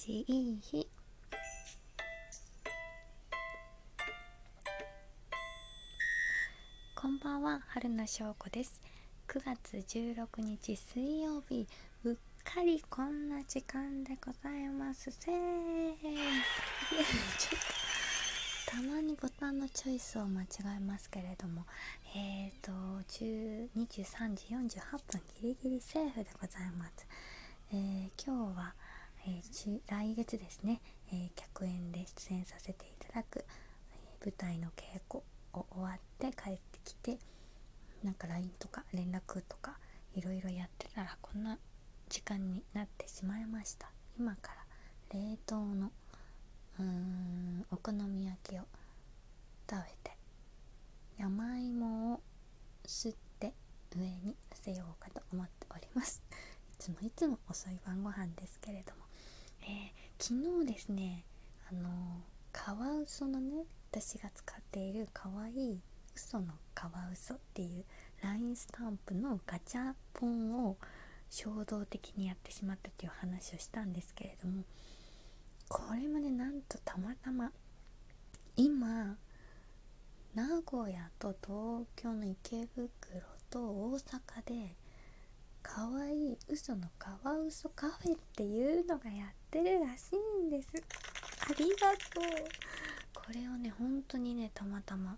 ちいい日こんばんは春名翔子です。9月16日水曜日。うっかりこんな時間でございますせー。ちょっとたまにボタンのチョイスを間違えますけれども。えーと23時48分ギリギリセーフでございます。えー、今日は、えー、来月ですね、えー、客演で出演させていただく、え舞台の稽古を終わって帰ってきてなんか LINE とか連絡とかいろいろやってたらこんな時間になってしまいました。今から冷凍のうーんお好み焼きを食べて山芋をすって上に乗せようかと思っております。いつもいつも遅い晩ご飯ですけれども、えー、昨日ですねあのカワウソのね私が使っているかわいい嘘のカワウソっていう LINE スタンプのガチャポンを衝動的にやってしまったという話をしたんですけれどもこれもねなんとたまたま今名古屋と東京の池袋と大阪でかわいい嘘のカワウソカフェっていうのがやってるらしいんです。ありがとう。これをね本当にねたまたま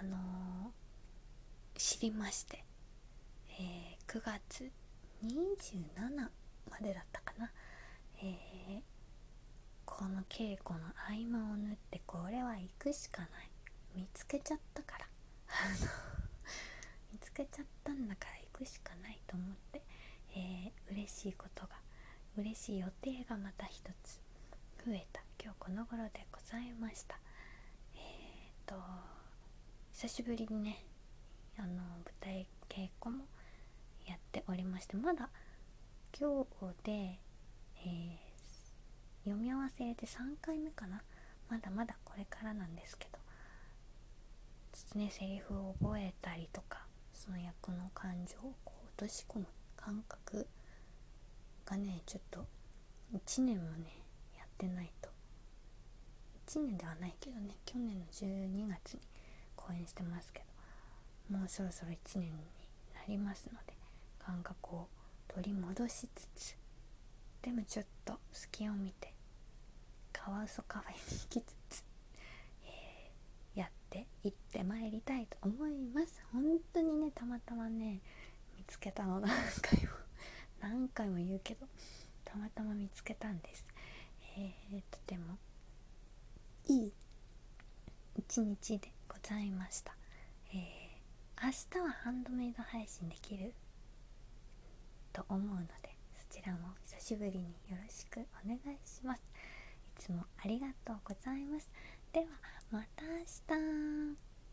あのー、知りまして、えー、9月27までだったかな、えー、この稽古の合間を縫ってこれは行くしかない。見つけちゃったから。見つけちゃったんだから行くしかないと思って、嬉しいことが嬉しい予定がまた一つ増えた。今日この頃でございました。えー、と久しぶりにねあの舞台稽古もやっておりましてまだ今日で、えー、読み合わせで3回目かな。まだまだこれからなんですけどちょっとねセリフを覚えたりとかその役の感情をこう落とし込む感覚がねちょっと1年もねやってないと。1年ではないけどね去年の12月に公演してますけどもうそろそろ1年になりますので感覚を取り戻しつつでもちょっと隙を見てカワウソカフェに行きつつ、えー、やって行ってまいりたいと思います。本当にねたまたまね見つけたの何回も何回も言うけどたまたま見つけたんです、えー、とてもいい一日でございました、えー、明日はハンドメイド配信できる？と思うのでそちらも久しぶりによろしくお願いします。いつもありがとうございます。ではまた明日。